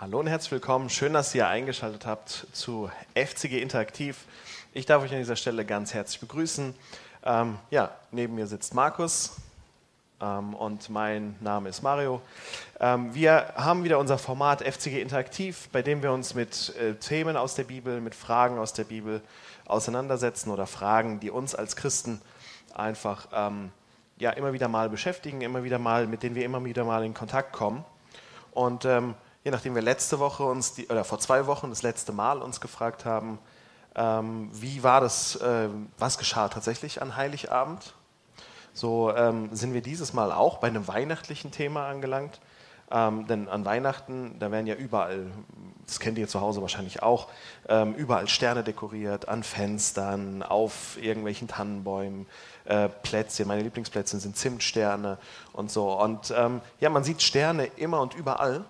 Hallo und herzlich willkommen. Schön, dass ihr eingeschaltet habt zu FCG Interaktiv. Ich darf euch an dieser Stelle ganz herzlich begrüßen. Ähm, ja, neben mir sitzt Markus ähm, und mein Name ist Mario. Ähm, wir haben wieder unser Format FCG Interaktiv, bei dem wir uns mit äh, Themen aus der Bibel, mit Fragen aus der Bibel auseinandersetzen oder Fragen, die uns als Christen einfach ähm, ja, immer wieder mal beschäftigen, immer wieder mal, mit denen wir immer wieder mal in Kontakt kommen. Und ähm, je nachdem wir letzte Woche uns, die, oder vor zwei Wochen das letzte Mal uns gefragt haben, ähm, wie war das, äh, was geschah tatsächlich an Heiligabend? So ähm, sind wir dieses Mal auch bei einem weihnachtlichen Thema angelangt. Ähm, denn an Weihnachten, da werden ja überall, das kennt ihr zu Hause wahrscheinlich auch, ähm, überall Sterne dekoriert, an Fenstern, auf irgendwelchen Tannenbäumen, äh, Plätzchen. Meine Lieblingsplätzchen sind Zimtsterne und so. Und ähm, ja, man sieht Sterne immer und überall.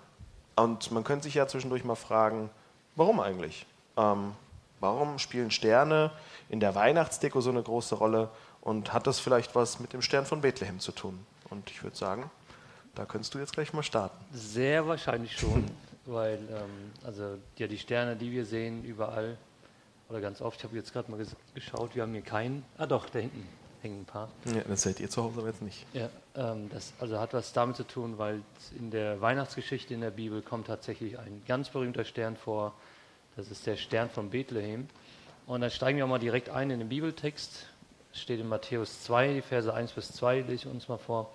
Und man könnte sich ja zwischendurch mal fragen, warum eigentlich? Ähm, warum spielen Sterne in der Weihnachtsdeko so eine große Rolle? Und hat das vielleicht was mit dem Stern von Bethlehem zu tun? Und ich würde sagen, da könntest du jetzt gleich mal starten. Sehr wahrscheinlich schon, weil ähm, also ja, die Sterne, die wir sehen, überall oder ganz oft, ich habe jetzt gerade mal geschaut, wir haben hier keinen. Ah doch, da hinten hängen ein paar. Ja, das seht ihr zu Hause aber jetzt nicht. Ja, ähm, das also hat was damit zu tun, weil in der Weihnachtsgeschichte in der Bibel kommt tatsächlich ein ganz berühmter Stern vor. Das ist der Stern von Bethlehem. Und dann steigen wir auch mal direkt ein in den Bibeltext. Das steht in Matthäus 2, die Verse 1 bis 2, lese ich uns mal vor.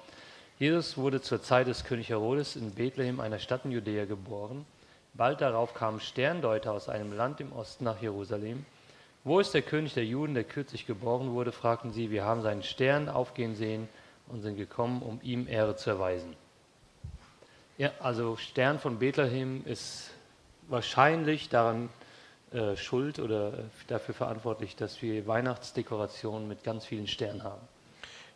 Jesus wurde zur Zeit des König Herodes in Bethlehem, einer Stadt in Judäa, geboren. Bald darauf kamen Sterndeuter aus einem Land im Osten nach Jerusalem. Wo ist der König der Juden, der kürzlich geboren wurde? fragten sie. Wir haben seinen Stern aufgehen sehen und sind gekommen, um ihm Ehre zu erweisen. Ja, also Stern von Bethlehem ist wahrscheinlich daran äh, schuld oder dafür verantwortlich, dass wir Weihnachtsdekorationen mit ganz vielen Sternen haben.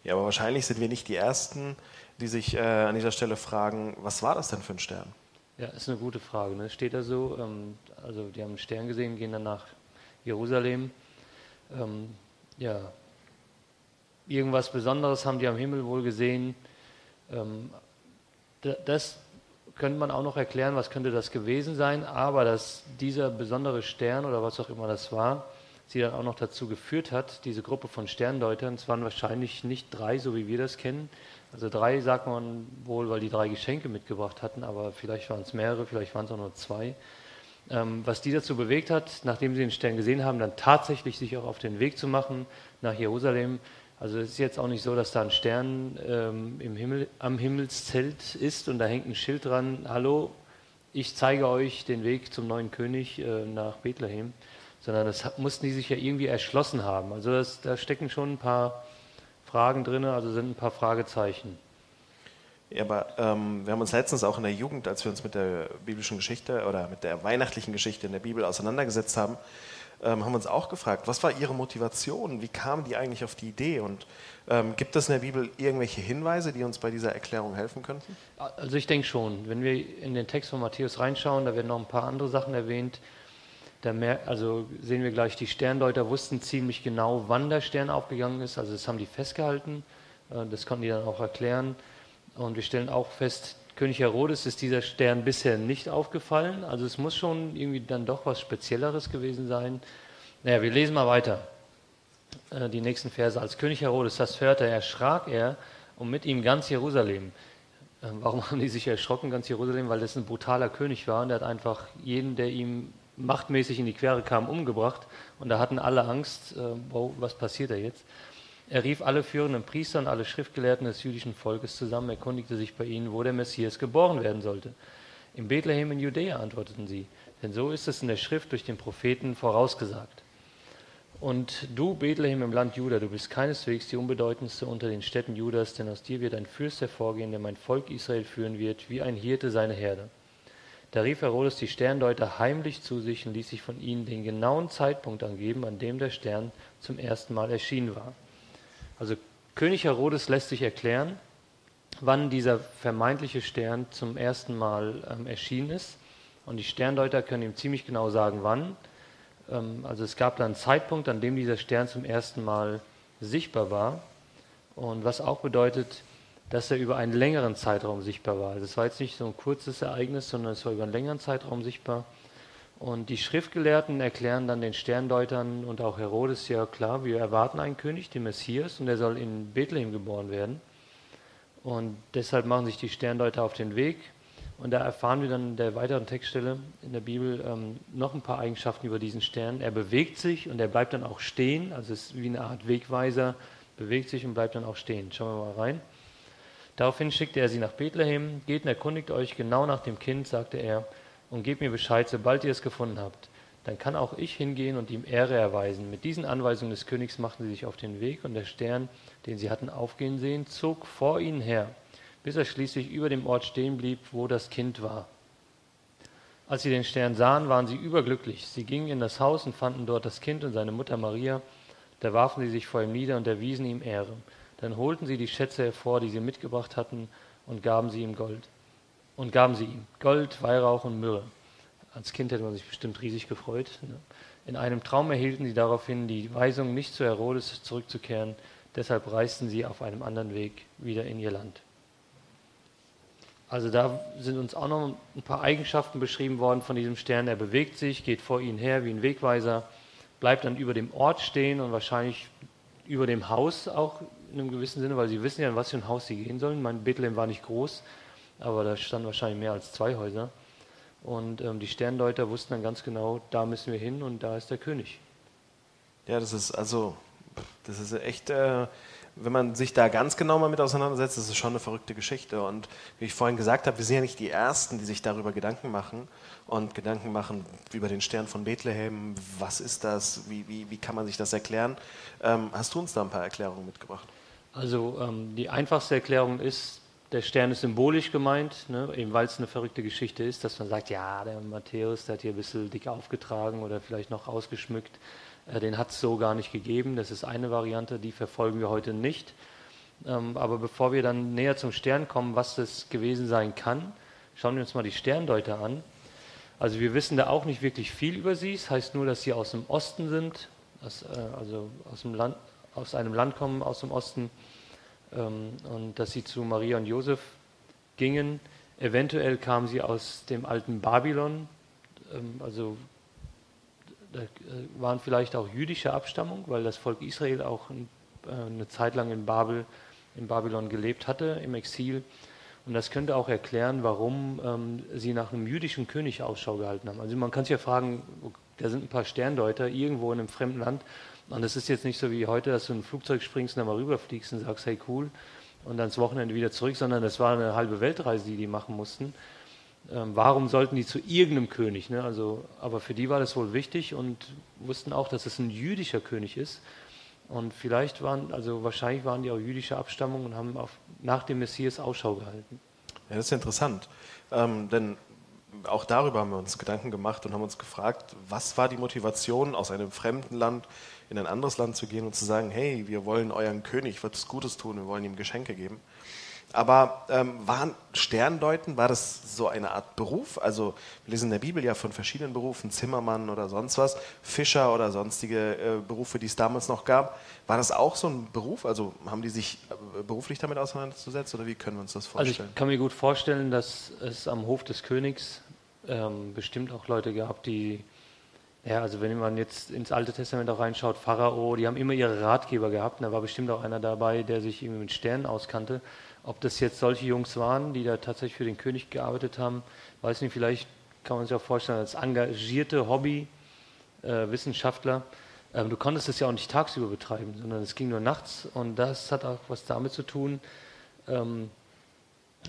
Ja, aber wahrscheinlich sind wir nicht die Ersten, die sich äh, an dieser Stelle fragen, was war das denn für ein Stern? Ja, ist eine gute Frage. Ne? Steht da so, ähm, also die haben einen Stern gesehen, gehen dann nach Jerusalem. Ähm, ja, irgendwas Besonderes haben die am Himmel wohl gesehen. Ähm, das könnte man auch noch erklären, was könnte das gewesen sein, aber dass dieser besondere Stern oder was auch immer das war, sie dann auch noch dazu geführt hat, diese Gruppe von Sterndeutern, es waren wahrscheinlich nicht drei, so wie wir das kennen, also drei sagt man wohl, weil die drei Geschenke mitgebracht hatten, aber vielleicht waren es mehrere, vielleicht waren es auch nur zwei. Ähm, was die dazu bewegt hat, nachdem sie den Stern gesehen haben, dann tatsächlich sich auch auf den Weg zu machen nach Jerusalem. Also es ist jetzt auch nicht so, dass da ein Stern ähm, im Himmel, am Himmelszelt ist und da hängt ein Schild dran, hallo, ich zeige euch den Weg zum neuen König äh, nach Bethlehem, sondern das mussten die sich ja irgendwie erschlossen haben. Also das, da stecken schon ein paar Fragen drin, also sind ein paar Fragezeichen. Ja, aber ähm, wir haben uns letztens auch in der Jugend, als wir uns mit der biblischen Geschichte oder mit der weihnachtlichen Geschichte in der Bibel auseinandergesetzt haben, ähm, haben uns auch gefragt, was war ihre Motivation? Wie kamen die eigentlich auf die Idee? Und ähm, gibt es in der Bibel irgendwelche Hinweise, die uns bei dieser Erklärung helfen könnten? Also ich denke schon. Wenn wir in den Text von Matthäus reinschauen, da werden noch ein paar andere Sachen erwähnt. Da mehr, also sehen wir gleich, die Sterndeuter wussten ziemlich genau, wann der Stern aufgegangen ist. Also das haben die festgehalten. Äh, das konnten die dann auch erklären. Und wir stellen auch fest, König Herodes ist dieser Stern bisher nicht aufgefallen. Also es muss schon irgendwie dann doch was Spezielleres gewesen sein. Naja, wir lesen mal weiter. Äh, die nächsten Verse. Als König Herodes das hörte, erschrak er und mit ihm ganz Jerusalem. Äh, warum haben die sich erschrocken, ganz Jerusalem? Weil das ein brutaler König war und der hat einfach jeden, der ihm machtmäßig in die Quere kam, umgebracht. Und da hatten alle Angst, äh, wow, was passiert da jetzt? Er rief alle führenden Priester und alle Schriftgelehrten des jüdischen Volkes zusammen, erkundigte sich bei ihnen, wo der Messias geboren werden sollte. In Bethlehem in Judäa, antworteten sie, denn so ist es in der Schrift durch den Propheten vorausgesagt. Und du, Bethlehem im Land Juda, du bist keineswegs die unbedeutendste unter den Städten Judas, denn aus dir wird ein Fürst hervorgehen, der mein Volk Israel führen wird, wie ein Hirte seine Herde. Da rief Herodes die Sterndeuter heimlich zu sich und ließ sich von ihnen den genauen Zeitpunkt angeben, an dem der Stern zum ersten Mal erschienen war. Also König Herodes lässt sich erklären, wann dieser vermeintliche Stern zum ersten Mal ähm, erschienen ist. Und die Sterndeuter können ihm ziemlich genau sagen, wann. Ähm, also es gab da einen Zeitpunkt, an dem dieser Stern zum ersten Mal sichtbar war. Und was auch bedeutet, dass er über einen längeren Zeitraum sichtbar war. Also es war jetzt nicht so ein kurzes Ereignis, sondern es war über einen längeren Zeitraum sichtbar. Und die Schriftgelehrten erklären dann den Sterndeutern und auch Herodes, ja klar, wir erwarten einen König, den Messias, und der soll in Bethlehem geboren werden. Und deshalb machen sich die Sterndeuter auf den Weg. Und da erfahren wir dann in der weiteren Textstelle in der Bibel ähm, noch ein paar Eigenschaften über diesen Stern. Er bewegt sich und er bleibt dann auch stehen, also es ist wie eine Art Wegweiser, bewegt sich und bleibt dann auch stehen. Schauen wir mal rein. Daraufhin schickte er sie nach Bethlehem. Geht und erkundigt euch genau nach dem Kind, sagte er und gebt mir Bescheid, sobald ihr es gefunden habt. Dann kann auch ich hingehen und ihm Ehre erweisen. Mit diesen Anweisungen des Königs machten sie sich auf den Weg, und der Stern, den sie hatten aufgehen sehen, zog vor ihnen her, bis er schließlich über dem Ort stehen blieb, wo das Kind war. Als sie den Stern sahen, waren sie überglücklich. Sie gingen in das Haus und fanden dort das Kind und seine Mutter Maria. Da warfen sie sich vor ihm nieder und erwiesen ihm Ehre. Dann holten sie die Schätze hervor, die sie mitgebracht hatten, und gaben sie ihm Gold und gaben sie ihm Gold, Weihrauch und Myrrhe. Als Kind hätte man sich bestimmt riesig gefreut. Ne? In einem Traum erhielten sie daraufhin die Weisung, nicht zu Herodes zurückzukehren. Deshalb reisten sie auf einem anderen Weg wieder in ihr Land. Also da sind uns auch noch ein paar Eigenschaften beschrieben worden von diesem Stern. Er bewegt sich, geht vor ihnen her wie ein Wegweiser, bleibt dann über dem Ort stehen und wahrscheinlich über dem Haus auch in einem gewissen Sinne, weil sie wissen ja, in was für ein Haus sie gehen sollen. Mein Bethlehem war nicht groß, aber da standen wahrscheinlich mehr als zwei Häuser. Und ähm, die Sterndeuter wussten dann ganz genau, da müssen wir hin und da ist der König. Ja, das ist also, das ist echt, äh, wenn man sich da ganz genau mal mit auseinandersetzt, das ist schon eine verrückte Geschichte. Und wie ich vorhin gesagt habe, wir sind ja nicht die Ersten, die sich darüber Gedanken machen und Gedanken machen über den Stern von Bethlehem. Was ist das? Wie, wie, wie kann man sich das erklären? Ähm, hast du uns da ein paar Erklärungen mitgebracht? Also ähm, die einfachste Erklärung ist, der Stern ist symbolisch gemeint, ne, eben weil es eine verrückte Geschichte ist, dass man sagt, ja, der Matthäus, der hat hier ein bisschen dick aufgetragen oder vielleicht noch ausgeschmückt. Äh, den hat es so gar nicht gegeben. Das ist eine Variante, die verfolgen wir heute nicht. Ähm, aber bevor wir dann näher zum Stern kommen, was das gewesen sein kann, schauen wir uns mal die Sterndeuter an. Also wir wissen da auch nicht wirklich viel über sie. Es heißt nur, dass sie aus dem Osten sind, aus, äh, also aus, dem Land, aus einem Land kommen, aus dem Osten und dass sie zu Maria und Josef gingen. Eventuell kamen sie aus dem alten Babylon, ähm, also da äh, waren vielleicht auch jüdische Abstammung, weil das Volk Israel auch äh, eine Zeit lang in, Babel, in Babylon gelebt hatte, im Exil. Und das könnte auch erklären, warum ähm, sie nach einem jüdischen König Ausschau gehalten haben. Also man kann sich ja fragen, da sind ein paar Sterndeuter irgendwo in einem fremden Land und es ist jetzt nicht so wie heute, dass du in ein Flugzeug springst und dann mal rüberfliegst und sagst, hey cool, und dann das Wochenende wieder zurück, sondern das war eine halbe Weltreise, die die machen mussten. Ähm, warum sollten die zu irgendeinem König? Ne? Also, aber für die war das wohl wichtig und wussten auch, dass es ein jüdischer König ist. Und vielleicht waren, also wahrscheinlich waren die auch jüdischer Abstammung und haben auf, nach dem Messias Ausschau gehalten. Ja, das ist interessant. Ähm, denn auch darüber haben wir uns Gedanken gemacht und haben uns gefragt, was war die Motivation, aus einem fremden Land in ein anderes Land zu gehen und zu sagen, hey, wir wollen euren König was Gutes tun, wir wollen ihm Geschenke geben. Aber ähm, waren Sterndeuten, war das so eine Art Beruf? Also wir lesen in der Bibel ja von verschiedenen Berufen, Zimmermann oder sonst was, Fischer oder sonstige äh, Berufe, die es damals noch gab. War das auch so ein Beruf? Also haben die sich äh, beruflich damit auseinanderzusetzen oder wie können wir uns das vorstellen? Also ich kann mir gut vorstellen, dass es am Hof des Königs ähm, bestimmt auch Leute gab, die ja, also wenn man jetzt ins Alte Testament auch reinschaut, Pharao, die haben immer ihre Ratgeber gehabt. Und da war bestimmt auch einer dabei, der sich irgendwie mit Sternen auskannte. Ob das jetzt solche Jungs waren, die da tatsächlich für den König gearbeitet haben, weiß nicht. Vielleicht kann man sich auch vorstellen, als engagierte Hobby-Wissenschaftler. Äh, ähm, du konntest es ja auch nicht tagsüber betreiben, sondern es ging nur nachts. Und das hat auch was damit zu tun, ähm,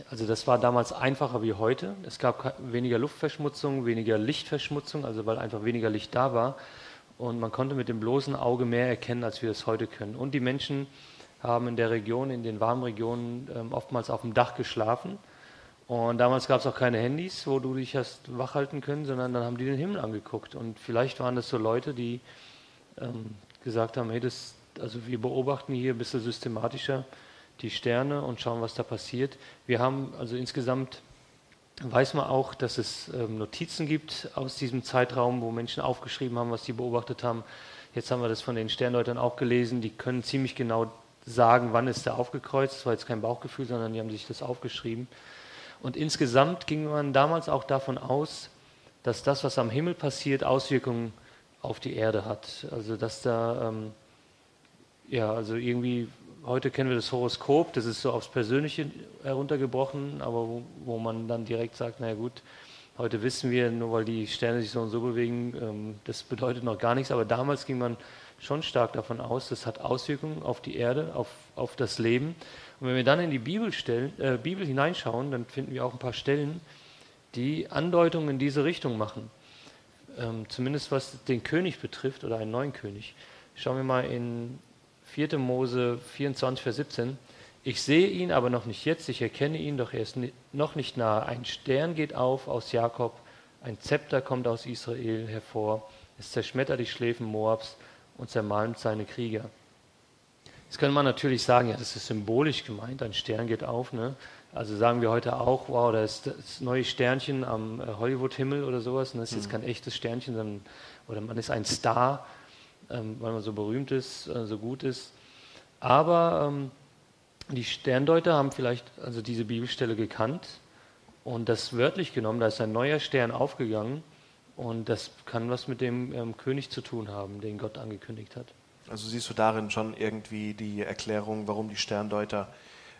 also das war damals einfacher wie heute. Es gab weniger Luftverschmutzung, weniger Lichtverschmutzung, also weil einfach weniger Licht da war. Und man konnte mit dem bloßen Auge mehr erkennen, als wir es heute können. Und die Menschen haben in der Region, in den warmen Regionen, ähm, oftmals auf dem Dach geschlafen. Und damals gab es auch keine Handys, wo du dich hast wachhalten können, sondern dann haben die den Himmel angeguckt. Und vielleicht waren das so Leute, die ähm, gesagt haben, hey, das, also wir beobachten hier ein bisschen systematischer die Sterne und schauen, was da passiert. Wir haben also insgesamt weiß man auch, dass es ähm, Notizen gibt aus diesem Zeitraum, wo Menschen aufgeschrieben haben, was sie beobachtet haben. Jetzt haben wir das von den Sterndeutern auch gelesen. Die können ziemlich genau sagen, wann ist er aufgekreuzt. Das war jetzt kein Bauchgefühl, sondern die haben sich das aufgeschrieben. Und insgesamt ging man damals auch davon aus, dass das, was am Himmel passiert, Auswirkungen auf die Erde hat. Also dass da, ähm, ja, also irgendwie, heute kennen wir das Horoskop, das ist so aufs Persönliche heruntergebrochen, aber wo, wo man dann direkt sagt, naja gut, heute wissen wir, nur weil die Sterne sich so und so bewegen, ähm, das bedeutet noch gar nichts, aber damals ging man schon stark davon aus, das hat Auswirkungen auf die Erde, auf, auf das Leben. Und wenn wir dann in die Bibel, stellen, äh, Bibel hineinschauen, dann finden wir auch ein paar Stellen, die Andeutungen in diese Richtung machen. Ähm, zumindest was den König betrifft oder einen neuen König. Schauen wir mal in 4. Mose 24, Vers 17. Ich sehe ihn aber noch nicht jetzt, ich erkenne ihn, doch er ist noch nicht nahe. Ein Stern geht auf aus Jakob, ein Zepter kommt aus Israel hervor, es zerschmettert die Schläfen Moabs und zermalmt seine Krieger. Jetzt kann man natürlich sagen, ja, das ist symbolisch gemeint, ein Stern geht auf. Ne? Also sagen wir heute auch, wow, da ist das neue Sternchen am äh, Hollywood-Himmel oder sowas. Und das ist jetzt mhm. kein echtes Sternchen, sondern oder man ist ein Star, ähm, weil man so berühmt ist, äh, so gut ist. Aber ähm, die Sterndeuter haben vielleicht also diese Bibelstelle gekannt und das wörtlich genommen. Da ist ein neuer Stern aufgegangen und das kann was mit dem ähm, König zu tun haben, den Gott angekündigt hat. Also siehst du darin schon irgendwie die Erklärung, warum die Sterndeuter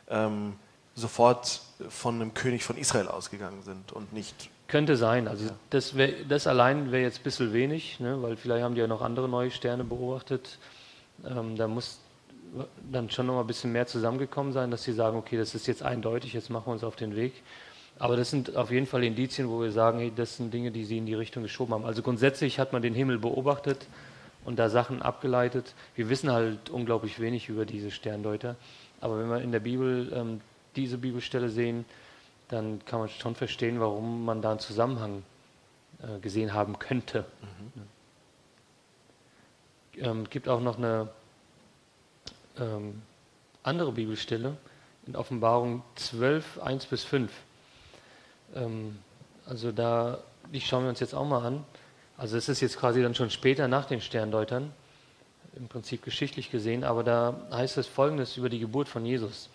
ähm, sofort von einem König von Israel ausgegangen sind und nicht. Könnte sein. Also ja. das, wär, das allein wäre jetzt ein bisschen wenig, ne? weil vielleicht haben die ja noch andere neue Sterne beobachtet. Ähm, da muss dann schon noch mal ein bisschen mehr zusammengekommen sein, dass sie sagen, okay, das ist jetzt eindeutig, jetzt machen wir uns auf den Weg. Aber das sind auf jeden Fall Indizien, wo wir sagen, hey, das sind Dinge, die sie in die Richtung geschoben haben. Also grundsätzlich hat man den Himmel beobachtet und da Sachen abgeleitet. Wir wissen halt unglaublich wenig über diese Sterndeuter. Aber wenn wir in der Bibel ähm, diese Bibelstelle sehen, dann kann man schon verstehen, warum man da einen Zusammenhang äh, gesehen haben könnte. Mhm. Ähm, gibt auch noch eine ähm, andere Bibelstelle in Offenbarung 12, 1 bis 5. Ähm, also da, die schauen wir uns jetzt auch mal an. Also es ist jetzt quasi dann schon später nach den Sterndeutern, im Prinzip geschichtlich gesehen, aber da heißt es Folgendes über die Geburt von Jesus.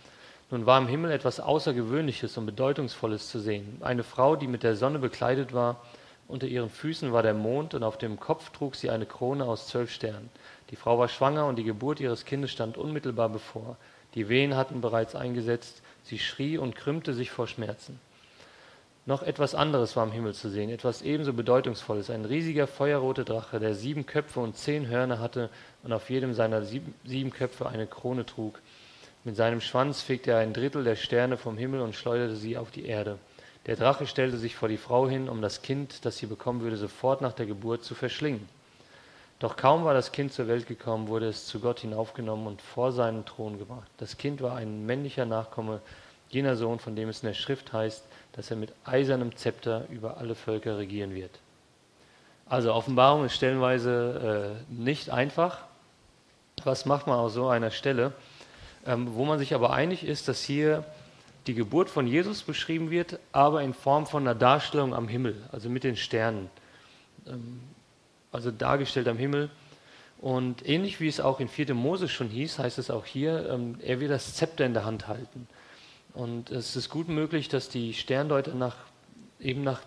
Nun war im Himmel etwas Außergewöhnliches und Bedeutungsvolles zu sehen. Eine Frau, die mit der Sonne bekleidet war, unter ihren Füßen war der Mond und auf dem Kopf trug sie eine Krone aus zwölf Sternen. Die Frau war schwanger und die Geburt ihres Kindes stand unmittelbar bevor. Die Wehen hatten bereits eingesetzt, sie schrie und krümmte sich vor Schmerzen. Noch etwas anderes war im Himmel zu sehen, etwas ebenso Bedeutungsvolles. Ein riesiger feuerroter Drache, der sieben Köpfe und zehn Hörner hatte und auf jedem seiner sieben Köpfe eine Krone trug. Mit seinem Schwanz fegte er ein Drittel der Sterne vom Himmel und schleuderte sie auf die Erde. Der Drache stellte sich vor die Frau hin, um das Kind, das sie bekommen würde, sofort nach der Geburt zu verschlingen. Doch kaum war das Kind zur Welt gekommen, wurde es zu Gott hinaufgenommen und vor seinen Thron gebracht. Das Kind war ein männlicher Nachkomme, jener Sohn, von dem es in der Schrift heißt, dass er mit eisernem Zepter über alle Völker regieren wird. Also Offenbarung ist stellenweise äh, nicht einfach. Was macht man aus so einer Stelle? Ähm, wo man sich aber einig ist, dass hier die Geburt von Jesus beschrieben wird, aber in Form von einer Darstellung am Himmel, also mit den Sternen, ähm, also dargestellt am Himmel. Und ähnlich wie es auch in 4. Mose schon hieß, heißt es auch hier, ähm, er wird das Zepter in der Hand halten. Und es ist gut möglich, dass die Sterndeuter nach, eben nach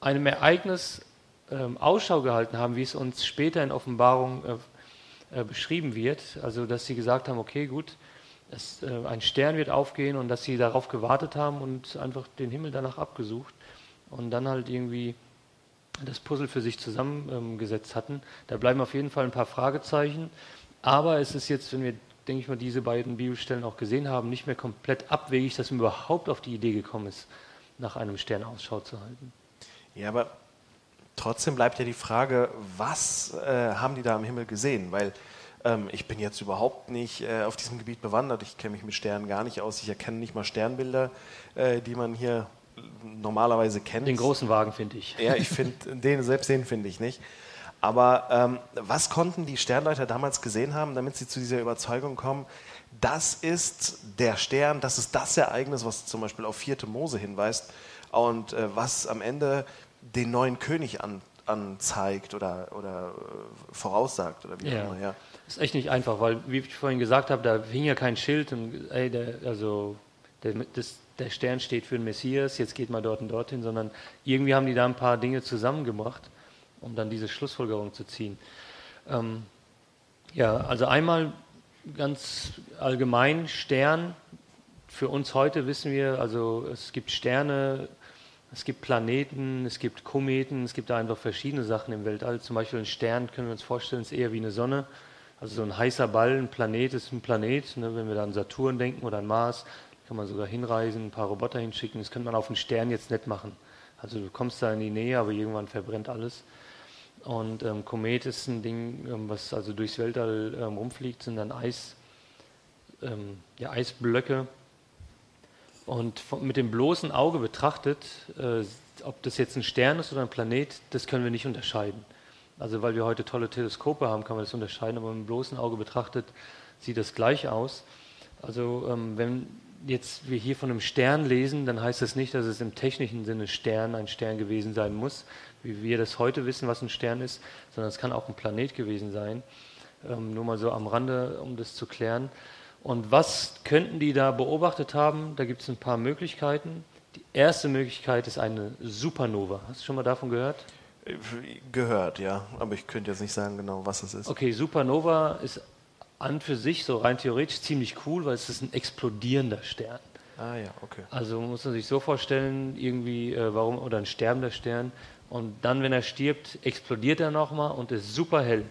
einem Ereignis ähm, Ausschau gehalten haben, wie es uns später in Offenbarung äh, äh, beschrieben wird. Also, dass sie gesagt haben, okay, gut, es, äh, ein Stern wird aufgehen und dass sie darauf gewartet haben und einfach den Himmel danach abgesucht und dann halt irgendwie das Puzzle für sich zusammengesetzt ähm, hatten. Da bleiben auf jeden Fall ein paar Fragezeichen. Aber es ist jetzt, wenn wir, denke ich mal, diese beiden Bibelstellen auch gesehen haben, nicht mehr komplett abwegig, dass man überhaupt auf die Idee gekommen ist, nach einem Stern Ausschau zu halten. Ja, aber trotzdem bleibt ja die Frage, was äh, haben die da am Himmel gesehen? Weil ähm, ich bin jetzt überhaupt nicht äh, auf diesem Gebiet bewandert. Ich kenne mich mit Sternen gar nicht aus. Ich erkenne nicht mal Sternbilder, äh, die man hier normalerweise kennt. Den großen Wagen finde ich. Ja, ich finde den selbst den finde ich nicht. Aber ähm, was konnten die Sternleiter damals gesehen haben, damit sie zu dieser Überzeugung kommen? Das ist der Stern, das ist das Ereignis, was zum Beispiel auf vierte Mose hinweist und äh, was am Ende den neuen König an, anzeigt oder, oder äh, voraussagt oder wie auch immer. Ja. Ist echt nicht einfach, weil, wie ich vorhin gesagt habe, da hing ja kein Schild und ey, der, also der, das, der Stern steht für den Messias, jetzt geht mal dort und dorthin, sondern irgendwie haben die da ein paar Dinge zusammengebracht, um dann diese Schlussfolgerung zu ziehen. Ähm, ja, also einmal ganz allgemein Stern. Für uns heute wissen wir, also es gibt Sterne, es gibt Planeten, es gibt Kometen, es gibt einfach verschiedene Sachen im Weltall. Zum Beispiel ein Stern können wir uns vorstellen, ist eher wie eine Sonne. Also so ein heißer Ball, ein Planet ist ein Planet. Ne? Wenn wir da an Saturn denken oder an Mars, kann man sogar hinreisen, ein paar Roboter hinschicken. Das könnte man auf einen Stern jetzt nicht machen. Also du kommst da in die Nähe, aber irgendwann verbrennt alles. Und ähm, Komet ist ein Ding, ähm, was also durchs Weltall ähm, rumfliegt, sind dann Eis, ähm, ja, Eisblöcke. Und von, mit dem bloßen Auge betrachtet, äh, ob das jetzt ein Stern ist oder ein Planet, das können wir nicht unterscheiden. Also weil wir heute tolle Teleskope haben, kann man das unterscheiden, aber mit dem bloßen Auge betrachtet sieht das gleich aus. Also ähm, wenn jetzt wir hier von einem Stern lesen, dann heißt das nicht, dass es im technischen Sinne Stern ein Stern gewesen sein muss, wie wir das heute wissen, was ein Stern ist, sondern es kann auch ein Planet gewesen sein. Ähm, nur mal so am Rande, um das zu klären. Und was könnten die da beobachtet haben? Da gibt es ein paar Möglichkeiten. Die erste Möglichkeit ist eine Supernova. Hast du schon mal davon gehört? Gehört, ja. Aber ich könnte jetzt nicht sagen genau, was es ist. Okay, Supernova ist an für sich so rein theoretisch ziemlich cool, weil es ist ein explodierender Stern. Ah ja, okay. Also muss man sich so vorstellen, irgendwie, äh, warum, oder ein sterbender Stern. Und dann, wenn er stirbt, explodiert er nochmal und ist super hell.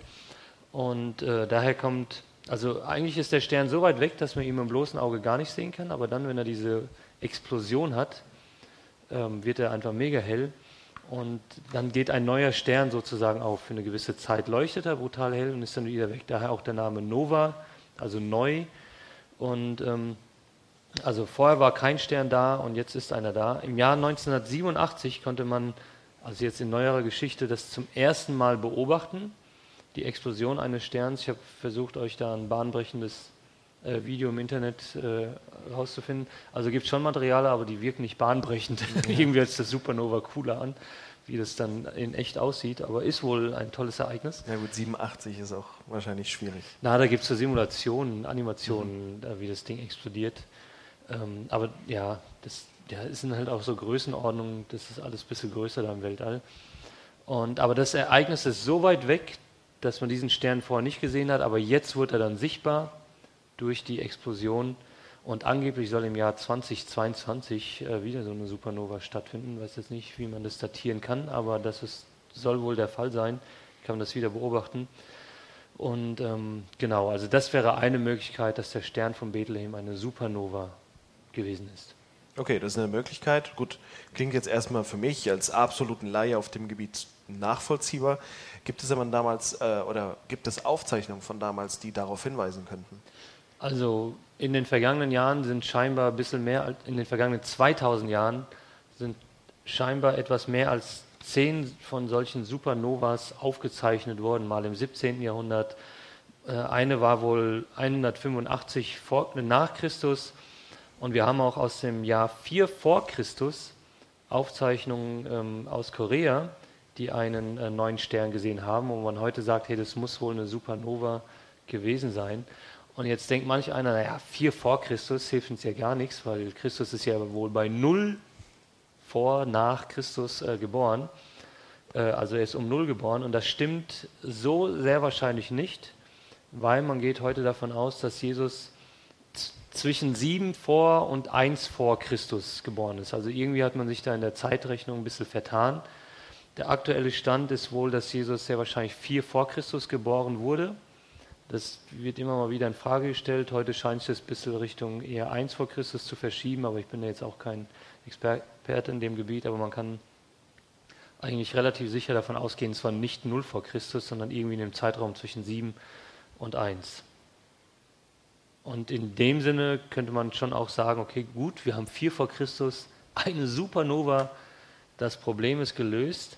Und äh, daher kommt, also eigentlich ist der Stern so weit weg, dass man ihn mit dem bloßen Auge gar nicht sehen kann, aber dann, wenn er diese Explosion hat, ähm, wird er einfach mega hell. Und dann geht ein neuer Stern sozusagen auf. Für eine gewisse Zeit leuchtet er brutal hell und ist dann wieder weg. Daher auch der Name Nova, also neu. Und ähm, also vorher war kein Stern da und jetzt ist einer da. Im Jahr 1987 konnte man, also jetzt in neuerer Geschichte, das zum ersten Mal beobachten, die Explosion eines Sterns. Ich habe versucht, euch da ein bahnbrechendes Video im Internet äh, rauszufinden. Also gibt es schon Material, aber die wirken nicht bahnbrechend. Irgendwie hört sich das Supernova cooler an, wie das dann in echt aussieht. Aber ist wohl ein tolles Ereignis. Ja gut, 87 ist auch wahrscheinlich schwierig. Na, da gibt es so Simulationen, Animationen, mhm. wie das Ding explodiert. Ähm, aber ja, das ja, sind halt auch so Größenordnungen, das ist alles ein bisschen größer da im Weltall. Und, aber das Ereignis ist so weit weg, dass man diesen Stern vorher nicht gesehen hat, aber jetzt wird er dann sichtbar durch die Explosion. Und angeblich soll im Jahr 2022 äh, wieder so eine Supernova stattfinden. Ich weiß jetzt nicht, wie man das datieren kann, aber das ist, soll wohl der Fall sein. Ich kann das wieder beobachten. Und ähm, genau, also das wäre eine Möglichkeit, dass der Stern von Bethlehem eine Supernova gewesen ist. Okay, das ist eine Möglichkeit. Gut, klingt jetzt erstmal für mich als absoluten Laie auf dem Gebiet nachvollziehbar. Gibt es aber damals äh, oder gibt es Aufzeichnungen von damals, die darauf hinweisen könnten? Also in den vergangenen Jahren sind scheinbar ein bisschen mehr, in den vergangenen 2000 Jahren sind scheinbar etwas mehr als zehn von solchen Supernovas aufgezeichnet worden, mal im 17. Jahrhundert. Äh, eine war wohl 185 vor, nach Christus und wir haben auch aus dem Jahr 4 vor Christus Aufzeichnungen ähm, aus Korea, die einen äh, neuen Stern gesehen haben, wo man heute sagt, hey, das muss wohl eine Supernova gewesen sein. Und jetzt denkt manch einer, naja, vier vor Christus hilft uns ja gar nichts, weil Christus ist ja wohl bei null vor, nach Christus äh, geboren. Äh, also er ist um null geboren und das stimmt so sehr wahrscheinlich nicht, weil man geht heute davon aus, dass Jesus zwischen sieben vor und eins vor Christus geboren ist. Also irgendwie hat man sich da in der Zeitrechnung ein bisschen vertan. Der aktuelle Stand ist wohl, dass Jesus sehr wahrscheinlich vier vor Christus geboren wurde das wird immer mal wieder in Frage gestellt. Heute scheint es ein bisschen Richtung eher 1 vor Christus zu verschieben, aber ich bin ja jetzt auch kein Experte in dem Gebiet, aber man kann eigentlich relativ sicher davon ausgehen, es war nicht 0 vor Christus, sondern irgendwie in dem Zeitraum zwischen 7 und 1. Und in dem Sinne könnte man schon auch sagen, okay, gut, wir haben 4 vor Christus, eine Supernova, das Problem ist gelöst.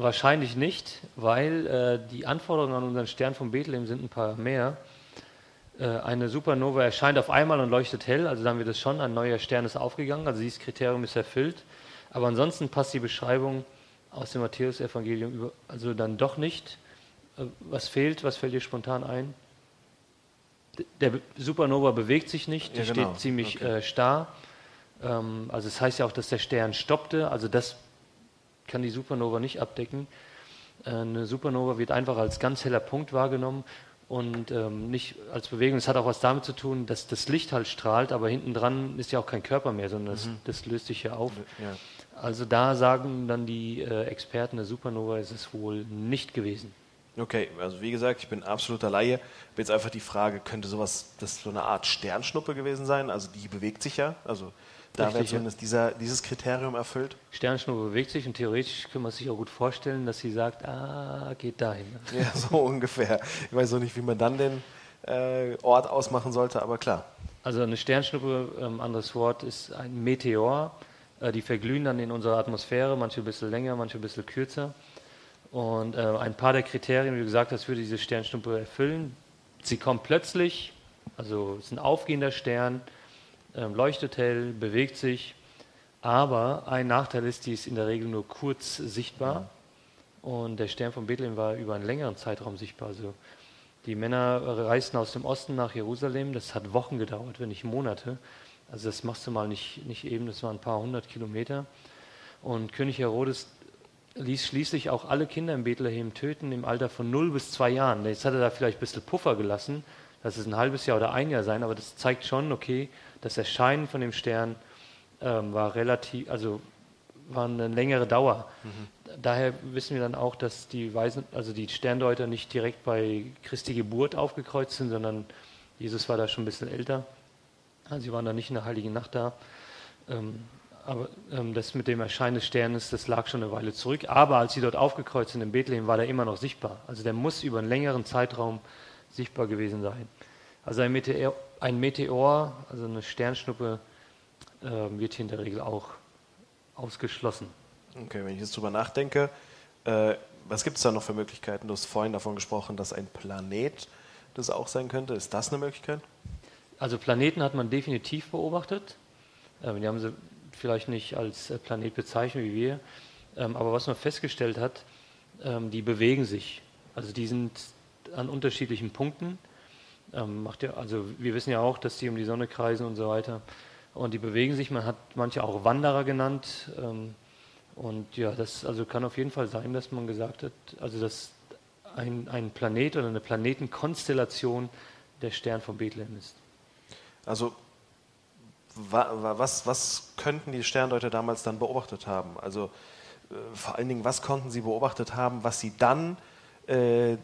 Wahrscheinlich nicht, weil äh, die Anforderungen an unseren Stern von Bethlehem sind ein paar mehr. Äh, eine Supernova erscheint auf einmal und leuchtet hell, also sagen wir das schon, ein neuer Stern ist aufgegangen, also dieses Kriterium ist erfüllt. Aber ansonsten passt die Beschreibung aus dem Matthäus-Evangelium also dann doch nicht. Äh, was fehlt? Was fällt dir spontan ein? Der Supernova bewegt sich nicht, die ja, genau. steht ziemlich okay. äh, starr. Ähm, also es das heißt ja auch, dass der Stern stoppte. Also das kann die Supernova nicht abdecken. Äh, eine Supernova wird einfach als ganz heller Punkt wahrgenommen und ähm, nicht als Bewegung. Es hat auch was damit zu tun, dass das Licht halt strahlt, aber hinten dran ist ja auch kein Körper mehr, sondern das, mhm. das löst sich ja auf. Ja. Also da sagen dann die äh, Experten, der Supernova ist es wohl nicht gewesen. Okay, also wie gesagt, ich bin absoluter Laie. Jetzt einfach die Frage, könnte sowas, das so eine Art Sternschnuppe gewesen sein? Also die bewegt sich ja, also da wäre zumindest dieser, dieses Kriterium erfüllt. Sternschnuppe bewegt sich und theoretisch kann man sich auch gut vorstellen, dass sie sagt, ah, geht dahin. Ja, so ungefähr. Ich weiß auch nicht, wie man dann den äh, Ort ausmachen sollte, aber klar. Also eine Sternschnuppe, ähm, anderes Wort, ist ein Meteor. Äh, die verglühen dann in unserer Atmosphäre, manche ein bisschen länger, manche ein bisschen kürzer. Und äh, ein paar der Kriterien, wie du gesagt hast, würde diese Sternschnuppe erfüllen. Sie kommt plötzlich, also es ist ein aufgehender Stern, leuchtet hell, bewegt sich, aber ein Nachteil ist, die ist in der Regel nur kurz sichtbar. Und der Stern von Bethlehem war über einen längeren Zeitraum sichtbar. Also die Männer reisten aus dem Osten nach Jerusalem. Das hat Wochen gedauert, wenn nicht Monate. Also das machst du mal nicht, nicht eben, das waren ein paar hundert Kilometer. Und König Herodes ließ schließlich auch alle Kinder in Bethlehem töten im Alter von 0 bis 2 Jahren. Jetzt hat er da vielleicht ein bisschen Puffer gelassen, das ist ein halbes Jahr oder ein Jahr sein, aber das zeigt schon, okay, das Erscheinen von dem Stern ähm, war relativ, also war eine längere Dauer. Mhm. Daher wissen wir dann auch, dass die Weisen, also die Sterndeuter nicht direkt bei Christi Geburt aufgekreuzt sind, sondern Jesus war da schon ein bisschen älter. Also sie waren da nicht in der Heiligen Nacht da. Ähm, aber ähm, das mit dem Erscheinen des Sternes, das lag schon eine Weile zurück. Aber als sie dort aufgekreuzt sind in Bethlehem, war der immer noch sichtbar. Also der muss über einen längeren Zeitraum sichtbar gewesen sein. Also ein Meteor, ein Meteor also eine Sternschnuppe, äh, wird hier in der Regel auch ausgeschlossen. Okay, wenn ich jetzt drüber nachdenke, äh, was gibt es da noch für Möglichkeiten? Du hast vorhin davon gesprochen, dass ein Planet das auch sein könnte. Ist das eine Möglichkeit? Also Planeten hat man definitiv beobachtet. Äh, die haben sie vielleicht nicht als äh, Planet bezeichnet wie wir, ähm, aber was man festgestellt hat, ähm, die bewegen sich. Also die sind an unterschiedlichen Punkten. Ähm, macht ja, also wir wissen ja auch, dass die um die Sonne kreisen und so weiter. Und die bewegen sich, man hat manche auch Wanderer genannt. und ja, das also kann auf jeden Fall sein, dass man gesagt hat, also dass ein, ein Planet oder eine Planetenkonstellation der Stern von Bethlehem ist. Also was, was könnten die Sterndeuter damals dann beobachtet haben? Also äh, vor allen Dingen, was konnten sie beobachtet haben, was sie dann äh,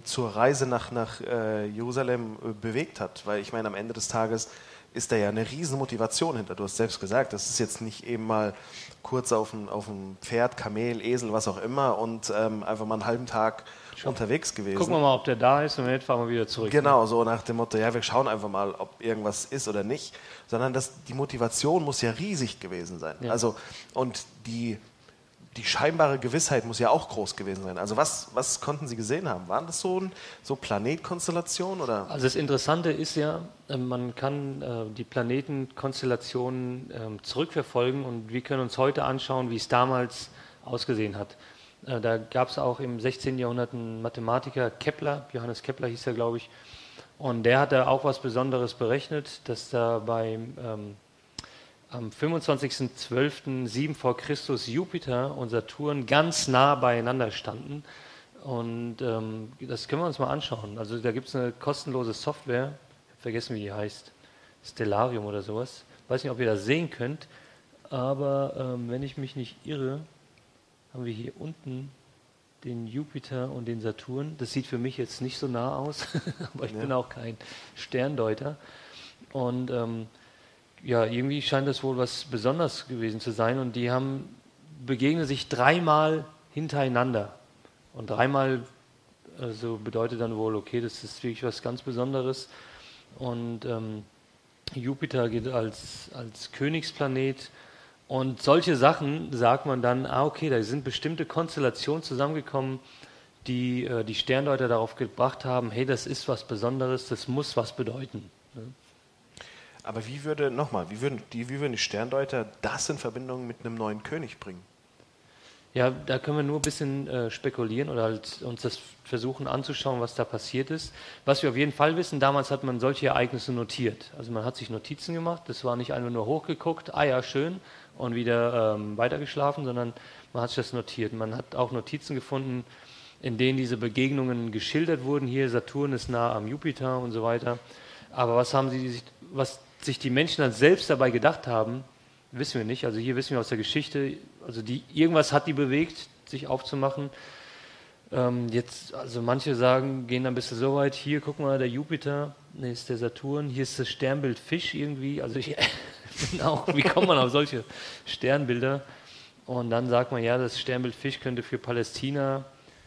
zur Reise nach, nach äh, Jerusalem äh, bewegt hat? Weil ich meine, am Ende des Tages ist da ja eine riesen Motivation hinter. Du hast selbst gesagt, das ist jetzt nicht eben mal kurz auf ein, auf Pferd, Kamel, Esel, was auch immer und ähm, einfach mal einen halben Tag Schau. unterwegs gewesen. Gucken wir mal, ob der da ist und wenn nicht, fahren wir wieder zurück. Genau, so nach dem Motto, ja, wir schauen einfach mal, ob irgendwas ist oder nicht. Sondern das, die Motivation muss ja riesig gewesen sein. Ja. Also, und die die scheinbare Gewissheit muss ja auch groß gewesen sein. Also was, was konnten Sie gesehen haben? Waren das so, ein, so Planetkonstellationen? Oder? Also das Interessante ist ja, äh, man kann äh, die Planetenkonstellationen ähm, zurückverfolgen und wir können uns heute anschauen, wie es damals ausgesehen hat. Äh, da gab es auch im 16. Jahrhundert einen Mathematiker, Kepler, Johannes Kepler hieß er, glaube ich, und der hat da auch was Besonderes berechnet, dass da beim ähm, am 25.12.7 vor Christus Jupiter und Saturn ganz nah beieinander standen. Und ähm, das können wir uns mal anschauen. Also da gibt es eine kostenlose Software, ich habe vergessen, wie die heißt, Stellarium oder sowas. Weiß nicht, ob ihr das sehen könnt, aber ähm, wenn ich mich nicht irre, haben wir hier unten den Jupiter und den Saturn. Das sieht für mich jetzt nicht so nah aus, aber ich ja. bin auch kein Sterndeuter. Und ähm, ja, irgendwie scheint das wohl was Besonderes gewesen zu sein. Und die haben begegnen sich dreimal hintereinander. Und dreimal also bedeutet dann wohl, okay, das ist wirklich was ganz Besonderes. Und ähm, Jupiter geht als, als Königsplanet. Und solche Sachen sagt man dann, ah, okay, da sind bestimmte Konstellationen zusammengekommen, die äh, die Sterndeuter darauf gebracht haben, hey, das ist was Besonderes, das muss was bedeuten. Aber wie würde, nochmal, wie würden, die, wie würden die Sterndeuter das in Verbindung mit einem neuen König bringen? Ja, da können wir nur ein bisschen äh, spekulieren oder halt uns das versuchen anzuschauen, was da passiert ist. Was wir auf jeden Fall wissen, damals hat man solche Ereignisse notiert. Also man hat sich Notizen gemacht, das war nicht einfach nur hochgeguckt, ah ja, schön, und wieder ähm, weitergeschlafen, sondern man hat sich das notiert. Man hat auch Notizen gefunden, in denen diese Begegnungen geschildert wurden. Hier, Saturn ist nah am Jupiter und so weiter. Aber was haben sie, was sich die Menschen dann selbst dabei gedacht haben, wissen wir nicht. Also hier wissen wir aus der Geschichte, also die, irgendwas hat die bewegt, sich aufzumachen. Ähm, jetzt, also manche sagen, gehen dann ein bisschen so weit, hier, guck mal, der Jupiter, ne, ist der Saturn, hier ist das Sternbild Fisch irgendwie. Also ich bin auch, wie kommt man auf solche Sternbilder? Und dann sagt man, ja, das Sternbild Fisch könnte für Palästina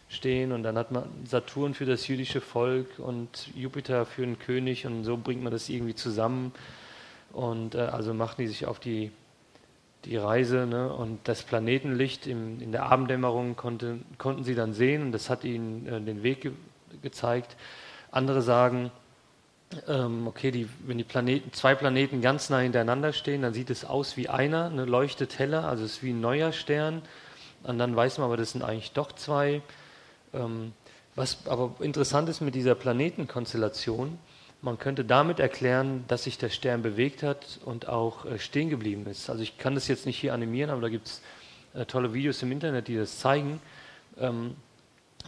stehen und dann hat man Saturn für das jüdische Volk und Jupiter für den König und so bringt man das irgendwie zusammen. Und äh, also machen die sich auf die die Reise ne? und das Planetenlicht im, in der Abenddämmerung konnte, konnten sie dann sehen und das hat ihnen äh, den Weg ge gezeigt. Andere sagen, ähm, okay, die, wenn die Planeten, zwei Planeten ganz nah hintereinander stehen, dann sieht es aus wie einer, ne, leuchtet heller, also es ist wie ein neuer Stern. Und dann weiß man aber, das sind eigentlich doch zwei. Ähm, was aber interessant ist mit dieser Planetenkonstellation, man könnte damit erklären, dass sich der Stern bewegt hat und auch äh, stehen geblieben ist. Also ich kann das jetzt nicht hier animieren, aber da gibt es äh, tolle Videos im Internet, die das zeigen, ähm,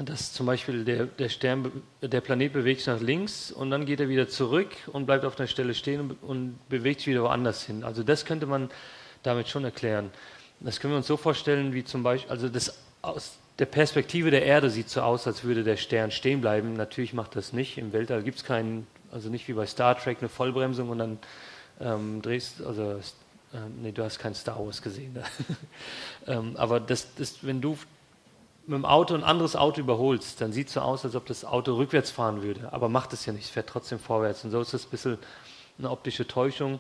dass zum Beispiel der, der, Stern, der Planet bewegt sich nach links und dann geht er wieder zurück und bleibt auf einer Stelle stehen und, und bewegt sich wieder woanders hin. Also das könnte man damit schon erklären. Das können wir uns so vorstellen, wie zum Beispiel, also das aus der Perspektive der Erde sieht so aus, als würde der Stern stehen bleiben. Natürlich macht das nicht. Im Weltall gibt es keinen also nicht wie bei Star Trek eine Vollbremsung und dann ähm, drehst, also äh, nee, du hast kein Star Wars gesehen. Ne? ähm, aber das, das, wenn du mit dem Auto ein anderes Auto überholst, dann sieht es so aus, als ob das Auto rückwärts fahren würde. Aber macht es ja nicht, fährt trotzdem vorwärts. Und so ist das ein bisschen eine optische Täuschung.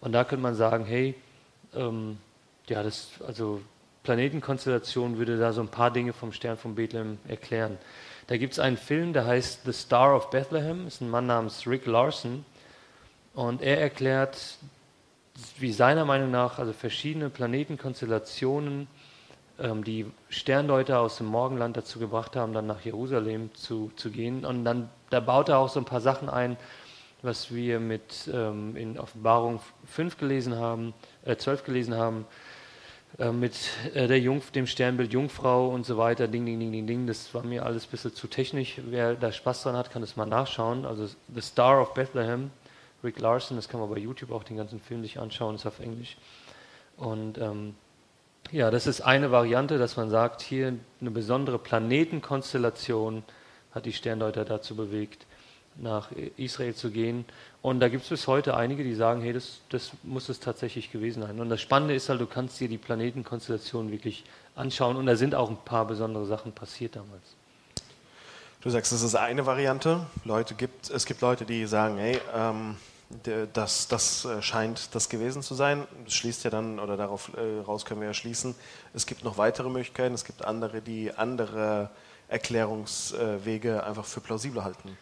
Und da könnte man sagen, hey, ähm, ja, das, also Planetenkonstellation würde da so ein paar Dinge vom Stern von Bethlehem erklären. Da gibt es einen Film, der heißt The Star of Bethlehem, das ist ein Mann namens Rick Larson. Und er erklärt, wie seiner Meinung nach, also verschiedene Planetenkonstellationen, ähm, die Sterndeuter aus dem Morgenland dazu gebracht haben, dann nach Jerusalem zu, zu gehen. Und dann da baut er auch so ein paar Sachen ein, was wir mit ähm, in Offenbarung 5 gelesen haben, äh, 12 gelesen haben, äh, mit äh, der Jungf dem Sternbild Jungfrau und so weiter, ding, ding, ding, ding, ding. Das war mir alles ein bisschen zu technisch. Wer da Spaß dran hat, kann das mal nachschauen. Also The Star of Bethlehem, Rick Larson, das kann man bei YouTube auch den ganzen Film sich anschauen, ist auf Englisch. Und ähm, ja, das ist eine Variante, dass man sagt, hier eine besondere Planetenkonstellation hat die Sterndeuter dazu bewegt, nach Israel zu gehen. Und da gibt es bis heute einige, die sagen, hey, das, das muss es tatsächlich gewesen sein. Und das Spannende ist halt, du kannst dir die Planetenkonstellation wirklich anschauen und da sind auch ein paar besondere Sachen passiert damals. Du sagst, das ist eine Variante. Leute gibt, es gibt Leute, die sagen, hey, ähm, das, das äh, scheint das gewesen zu sein. Das schließt ja dann, oder darauf äh, raus können wir ja schließen, es gibt noch weitere Möglichkeiten. Es gibt andere, die andere Erklärungswege einfach für plausibler halten.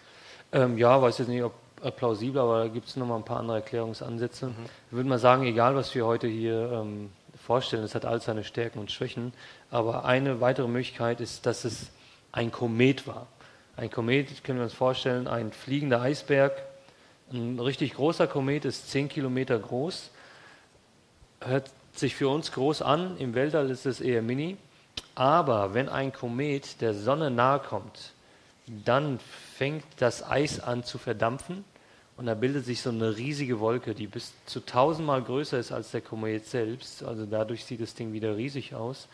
Ähm, ja, weiß jetzt nicht, ob plausibel, aber da gibt es nochmal ein paar andere Erklärungsansätze. Mhm. Ich würde mal sagen, egal was wir heute hier ähm, vorstellen, es hat all seine Stärken und Schwächen, aber eine weitere Möglichkeit ist, dass es ein Komet war. Ein Komet, können wir uns vorstellen, ein fliegender Eisberg. Ein richtig großer Komet ist 10 Kilometer groß, hört sich für uns groß an, im Weltall ist es eher mini. Aber wenn ein Komet der Sonne nahe kommt, dann fängt das Eis an zu verdampfen und da bildet sich so eine riesige Wolke, die bis zu tausendmal größer ist als der Komet selbst. Also dadurch sieht das Ding wieder riesig aus.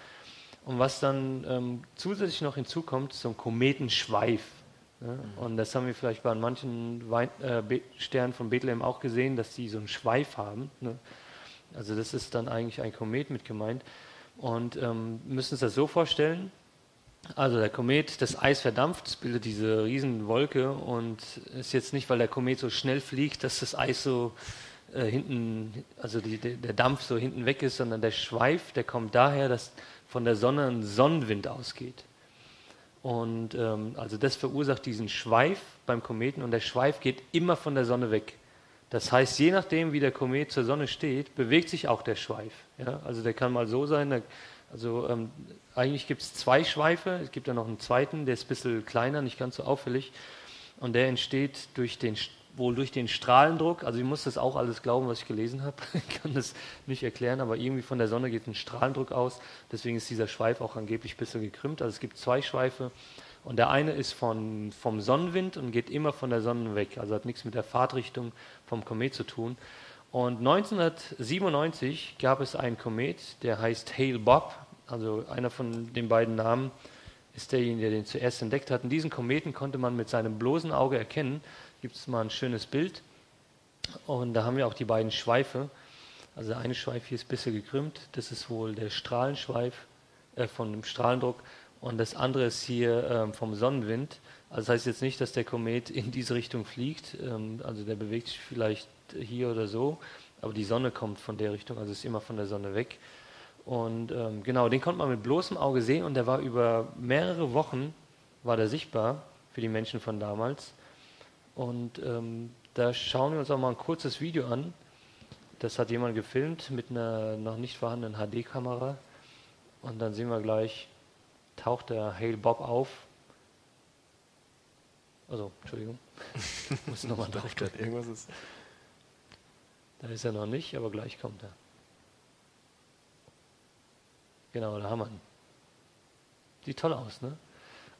Und was dann ähm, zusätzlich noch hinzukommt, ist so ein Kometenschweif. Ne? Und das haben wir vielleicht bei manchen Wein, äh, Sternen von Bethlehem auch gesehen, dass die so einen Schweif haben. Ne? Also das ist dann eigentlich ein Komet mit gemeint. Und ähm, müssen uns das so vorstellen, also der Komet, das Eis verdampft, es bildet diese Riesenwolke und ist jetzt nicht, weil der Komet so schnell fliegt, dass das Eis so äh, hinten, also die, der Dampf so hinten weg ist, sondern der Schweif, der kommt daher, dass von der Sonne ein Sonnenwind ausgeht. Und ähm, also das verursacht diesen Schweif beim Kometen und der Schweif geht immer von der Sonne weg. Das heißt, je nachdem, wie der Komet zur Sonne steht, bewegt sich auch der Schweif. Ja? Also der kann mal so sein, der Also ähm, eigentlich gibt es zwei Schweife, es gibt ja noch einen zweiten, der ist ein bisschen kleiner, nicht ganz so auffällig. Und der entsteht durch den, wohl durch den Strahlendruck. Also ich muss das auch alles glauben, was ich gelesen habe. Ich kann das nicht erklären, aber irgendwie von der Sonne geht ein Strahlendruck aus. Deswegen ist dieser Schweif auch angeblich ein bisschen gekrümmt. Also es gibt zwei Schweife. Und der eine ist von, vom Sonnenwind und geht immer von der Sonne weg. Also hat nichts mit der Fahrtrichtung vom Komet zu tun. Und 1997 gab es einen Komet, der heißt Hale Bob. Also einer von den beiden Namen ist derjenige, der den zuerst entdeckt hat. Und diesen Kometen konnte man mit seinem bloßen Auge erkennen. Gibt es mal ein schönes Bild. Und da haben wir auch die beiden Schweife. Also der eine Schweif hier ist ein bisschen gekrümmt. Das ist wohl der Strahlenschweif äh, von dem Strahlendruck. Und das andere ist hier ähm, vom Sonnenwind. Also das heißt jetzt nicht, dass der Komet in diese Richtung fliegt. Ähm, also der bewegt sich vielleicht hier oder so. Aber die Sonne kommt von der Richtung, also ist immer von der Sonne weg. Und ähm, genau, den konnte man mit bloßem Auge sehen und der war über mehrere Wochen, war der sichtbar für die Menschen von damals. Und ähm, da schauen wir uns auch mal ein kurzes Video an. Das hat jemand gefilmt mit einer noch nicht vorhandenen HD-Kamera. Und dann sehen wir gleich, taucht der Hale Bob auf. Also, Entschuldigung. Ich muss nochmal drauf. Irgendwas ist. Da ist er noch nicht, aber gleich kommt er. Genau, da haben wir ihn. Sieht toll aus, ne?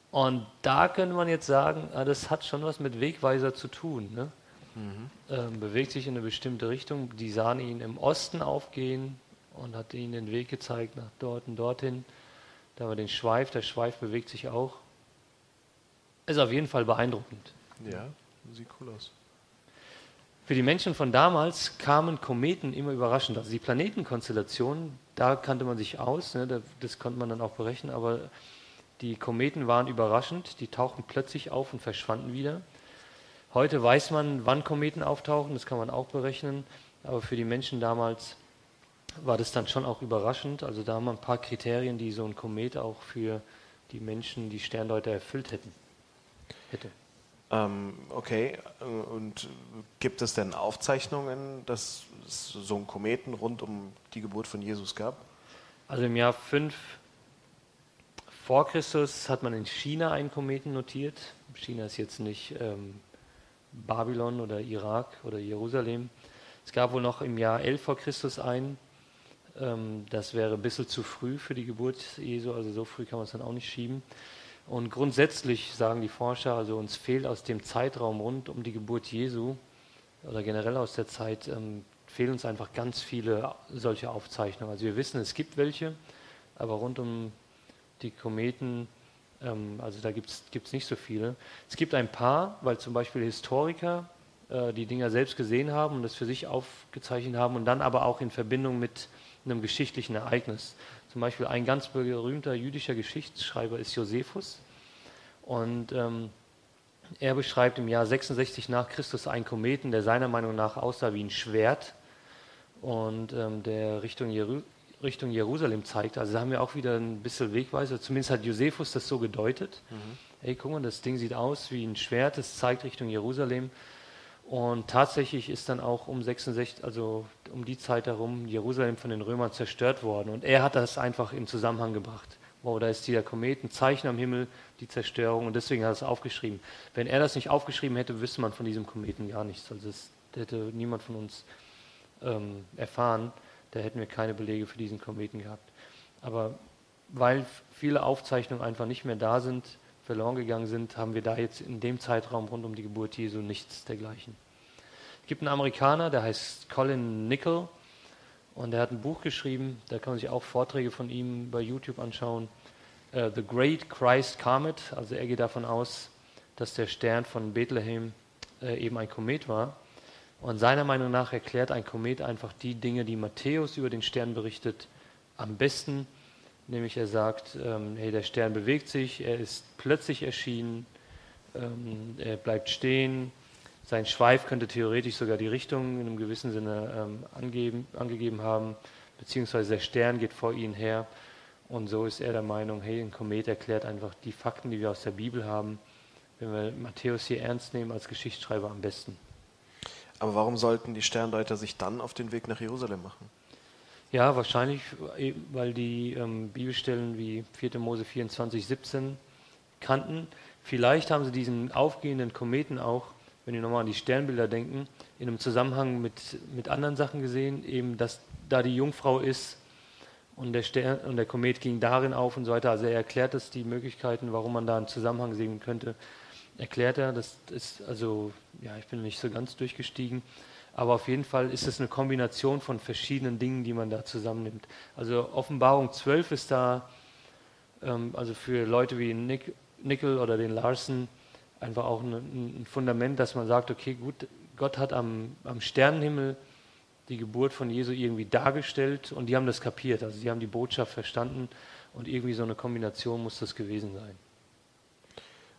Und da könnte man jetzt sagen, ah, das hat schon was mit Wegweiser zu tun. Ne? Mhm. Ähm, bewegt sich in eine bestimmte Richtung. Die sahen ihn im Osten aufgehen und hat ihnen den Weg gezeigt nach dort und dorthin. Da haben wir den Schweif, der Schweif bewegt sich auch. Ist auf jeden Fall beeindruckend. Ja, sieht cool aus. Für die Menschen von damals kamen Kometen immer überraschend. Also die Planetenkonstellationen, da kannte man sich aus, ne, das konnte man dann auch berechnen, aber die Kometen waren überraschend, die tauchten plötzlich auf und verschwanden wieder. Heute weiß man, wann Kometen auftauchen, das kann man auch berechnen, aber für die Menschen damals war das dann schon auch überraschend. Also da haben wir ein paar Kriterien, die so ein Komet auch für die Menschen, die Sterndeuter erfüllt hätten. Hätte. Ähm, okay, und gibt es denn Aufzeichnungen, dass es so einen Kometen rund um die Geburt von Jesus gab? Also im Jahr 5 vor Christus hat man in China einen Kometen notiert. China ist jetzt nicht ähm, Babylon oder Irak oder Jerusalem. Es gab wohl noch im Jahr 11 vor Christus einen. Ähm, das wäre ein bisschen zu früh für die Geburt Jesu, also so früh kann man es dann auch nicht schieben. Und grundsätzlich sagen die Forscher, also uns fehlt aus dem Zeitraum rund um die Geburt Jesu oder generell aus der Zeit, ähm, fehlen uns einfach ganz viele solche Aufzeichnungen. Also wir wissen, es gibt welche, aber rund um die Kometen, ähm, also da gibt es nicht so viele. Es gibt ein paar, weil zum Beispiel Historiker äh, die Dinger selbst gesehen haben und das für sich aufgezeichnet haben und dann aber auch in Verbindung mit einem geschichtlichen Ereignis. Zum Beispiel ein ganz berühmter jüdischer Geschichtsschreiber ist Josephus. Und ähm, er beschreibt im Jahr 66 nach Christus einen Kometen, der seiner Meinung nach aussah wie ein Schwert und ähm, der Richtung, Jeru Richtung, Jerusalem zeigt. Also da haben wir auch wieder ein bisschen Wegweiser. Zumindest hat Josephus das so gedeutet. Mhm. Hey, guck mal, das Ding sieht aus wie ein Schwert, es zeigt Richtung Jerusalem. Und tatsächlich ist dann auch um 66, also um die Zeit herum, Jerusalem von den Römern zerstört worden. Und er hat das einfach in Zusammenhang gebracht. Wow, da ist dieser Komet, ein Zeichen am Himmel, die Zerstörung. Und deswegen hat er es aufgeschrieben. Wenn er das nicht aufgeschrieben hätte, wüsste man von diesem Kometen gar nichts. Also das hätte niemand von uns ähm, erfahren. Da hätten wir keine Belege für diesen Kometen gehabt. Aber weil viele Aufzeichnungen einfach nicht mehr da sind, verloren gegangen sind, haben wir da jetzt in dem Zeitraum rund um die Geburt Jesu nichts dergleichen. Es gibt einen Amerikaner, der heißt Colin Nickel und der hat ein Buch geschrieben, da kann man sich auch Vorträge von ihm bei YouTube anschauen. Uh, The Great Christ Comet, also er geht davon aus, dass der Stern von Bethlehem äh, eben ein Komet war. Und seiner Meinung nach erklärt ein Komet einfach die Dinge, die Matthäus über den Stern berichtet, am besten. Nämlich er sagt, ähm, hey, der Stern bewegt sich, er ist plötzlich erschienen, ähm, er bleibt stehen, sein Schweif könnte theoretisch sogar die Richtung in einem gewissen Sinne ähm, angeben, angegeben haben, beziehungsweise der Stern geht vor ihnen her. Und so ist er der Meinung, hey, ein Komet erklärt einfach die Fakten, die wir aus der Bibel haben, wenn wir Matthäus hier ernst nehmen als Geschichtsschreiber am besten. Aber warum sollten die Sterndeuter sich dann auf den Weg nach Jerusalem machen? Ja, wahrscheinlich, weil die ähm, Bibelstellen wie 4. Mose 24, 17 kannten. Vielleicht haben sie diesen aufgehenden Kometen auch, wenn ihr nochmal an die Sternbilder denken, in einem Zusammenhang mit, mit anderen Sachen gesehen, eben, dass da die Jungfrau ist und der, Stern, und der Komet ging darin auf und so weiter. Also er erklärt es, die Möglichkeiten, warum man da einen Zusammenhang sehen könnte, erklärt er. Das ist also, ja, ich bin nicht so ganz durchgestiegen. Aber auf jeden Fall ist es eine Kombination von verschiedenen Dingen, die man da zusammennimmt. Also Offenbarung 12 ist da, ähm, also für Leute wie Nick, Nickel oder den Larsen, einfach auch ein, ein, Fundament, dass man sagt, okay, gut, Gott hat am, am Sternenhimmel die Geburt von Jesu irgendwie dargestellt und die haben das kapiert. Also sie haben die Botschaft verstanden und irgendwie so eine Kombination muss das gewesen sein.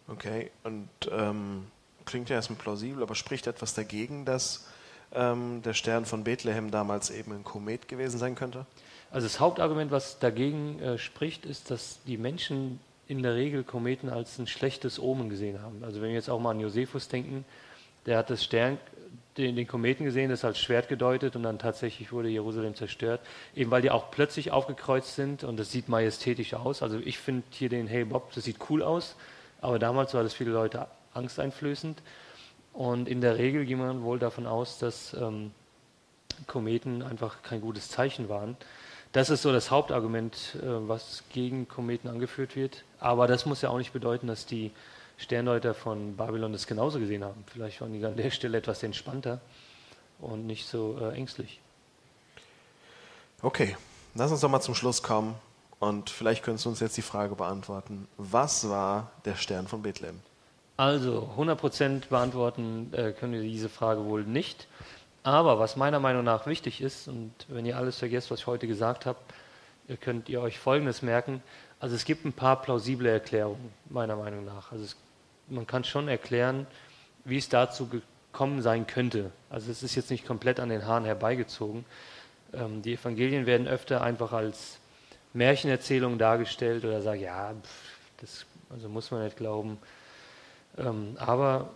Okay, und ähm, klingt ja erstmal plausibel, aber spricht etwas dagegen, dass ähm, der Stern von Bethlehem damals eben ein Komet gewesen sein könnte? Also das Hauptargument, was dagegen äh, spricht, ist, dass die Menschen in der Regel Kometen als ein schlechtes Omen gesehen haben. Also wenn wir jetzt auch mal an Josephus denken, der hat das Stern, den, den, Kometen gesehen, das als Schwert gedeutet und dann tatsächlich wurde Jerusalem zerstört, eben weil die auch plötzlich aufgekreuzt sind und das sieht majestätisch aus. Also ich finde hier den Hey Bob, das sieht cool aus, aber damals war das viele Leute angsteinflößend. Und in der Regel ging man wohl davon aus, dass ähm, Kometen einfach kein gutes Zeichen waren. Das ist so das Hauptargument, äh, was gegen Kometen angeführt wird. Aber das muss ja auch nicht bedeuten, dass die Sterndeuter von Babylon das genauso gesehen haben. Vielleicht waren die an der Stelle etwas entspannter und nicht so äh, ängstlich. Okay, lass uns doch mal zum Schluss kommen und vielleicht könntest du uns jetzt die Frage beantworten. Was war der Stern von Bethlehem? Also 100% beantworten äh, können wir diese Frage wohl nicht. Aber was meiner Meinung nach wichtig ist, und wenn ihr alles vergesst, was ich heute gesagt habe, könnt ihr euch Folgendes merken. Also es gibt ein paar plausible Erklärungen, meiner Meinung nach. Also es, man kann schon erklären, wie es dazu gekommen sein könnte. Also es ist jetzt nicht komplett an den Haaren herbeigezogen. Ähm, die Evangelien werden öfter einfach als Märchenerzählungen dargestellt oder sagen, ja, pff, das also muss man nicht glauben. Ähm, aber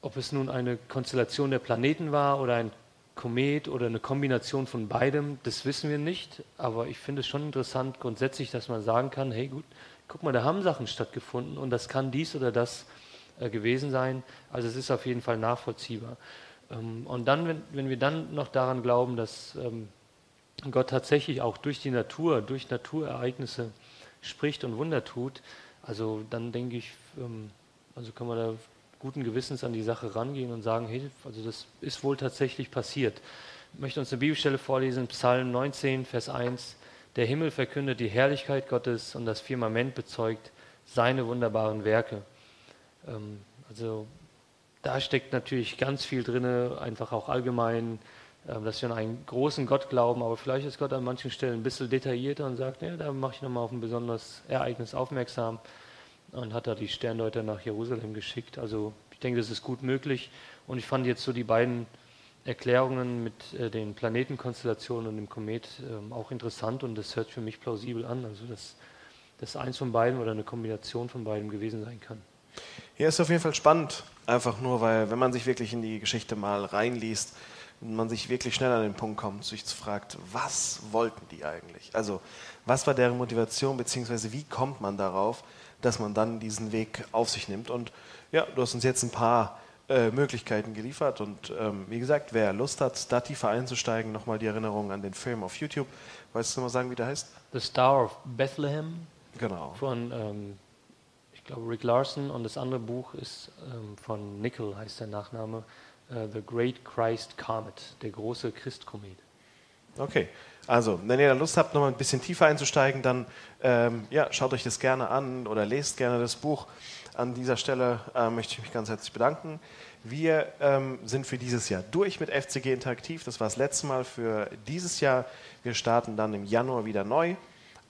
ob es nun eine Konstellation der Planeten war oder ein Komet oder eine Kombination von beidem, das wissen wir nicht. Aber ich finde es schon interessant grundsätzlich, dass man sagen kann, hey gut, guck mal, da haben Sachen stattgefunden und das kann dies oder das äh, gewesen sein. Also es ist auf jeden Fall nachvollziehbar. Ähm, und dann, wenn, wenn, wir dann noch daran glauben, dass ähm, Gott tatsächlich auch durch die Natur, durch Naturereignisse spricht und Wunder tut, also dann denke ich, ähm, also kann man da guten Gewissens an die Sache rangehen und sagen, hey, also das ist wohl tatsächlich passiert. Ich möchte uns eine Bibelstelle vorlesen, Psalm 19, Vers 1. Der Himmel verkündet die Herrlichkeit Gottes und das Firmament bezeugt seine wunderbaren Werke. Ähm, also da steckt natürlich ganz viel drin, einfach auch allgemein, ähm, dass wir an einen großen Gott glauben, aber vielleicht ist Gott an manchen Stellen ein bisschen detaillierter und sagt, ja, da mache ich nochmal auf ein besonderes Ereignis aufmerksam und hat da die Sterndeuter nach Jerusalem geschickt. Also ich denke, das ist gut möglich. Und ich fand jetzt so die beiden Erklärungen mit äh, den Planetenkonstellationen und dem Komet äh, auch interessant und das hört für mich plausibel an. Also dass das eins von beiden oder eine Kombination von beiden gewesen sein kann. Hier ist auf jeden Fall spannend, einfach nur, weil wenn man sich wirklich in die Geschichte mal reinliest, man sich wirklich schnell an den Punkt kommt, sich fragt, was wollten die eigentlich? Also was war deren Motivation, beziehungsweise wie kommt man darauf, dass man dann diesen Weg auf sich nimmt. Und ja, du hast uns jetzt ein paar äh, Möglichkeiten geliefert. Und ähm, wie gesagt, wer Lust hat, da tiefer einzusteigen, nochmal die Erinnerung an den Film auf YouTube. Weißt du mal sagen, wie der heißt? The Star of Bethlehem. Genau. Von, ähm, ich glaube, Rick Larson. Und das andere Buch ist ähm, von Nickel, heißt der Nachname. Uh, The Great Christ Comet, der große Christkomet. Okay, also wenn ihr Lust habt, noch mal ein bisschen tiefer einzusteigen, dann ähm, ja, schaut euch das gerne an oder lest gerne das Buch. An dieser Stelle äh, möchte ich mich ganz herzlich bedanken. Wir ähm, sind für dieses Jahr durch mit FCG Interaktiv. Das war das letzte Mal für dieses Jahr. Wir starten dann im Januar wieder neu.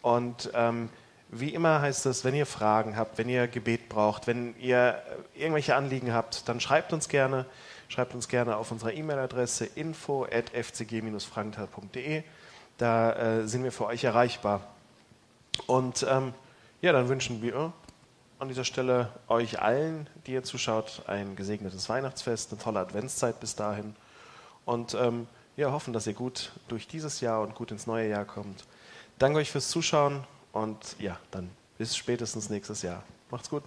Und ähm, wie immer heißt es, wenn ihr Fragen habt, wenn ihr Gebet braucht, wenn ihr irgendwelche Anliegen habt, dann schreibt uns gerne. Schreibt uns gerne auf unserer E-Mail-Adresse info at fcg-frankenthal.de. Da äh, sind wir für euch erreichbar. Und ähm, ja, dann wünschen wir an dieser Stelle euch allen, die ihr zuschaut, ein gesegnetes Weihnachtsfest, eine tolle Adventszeit bis dahin. Und ähm, ja, hoffen, dass ihr gut durch dieses Jahr und gut ins neue Jahr kommt. Danke euch fürs Zuschauen und ja, dann bis spätestens nächstes Jahr. Macht's gut.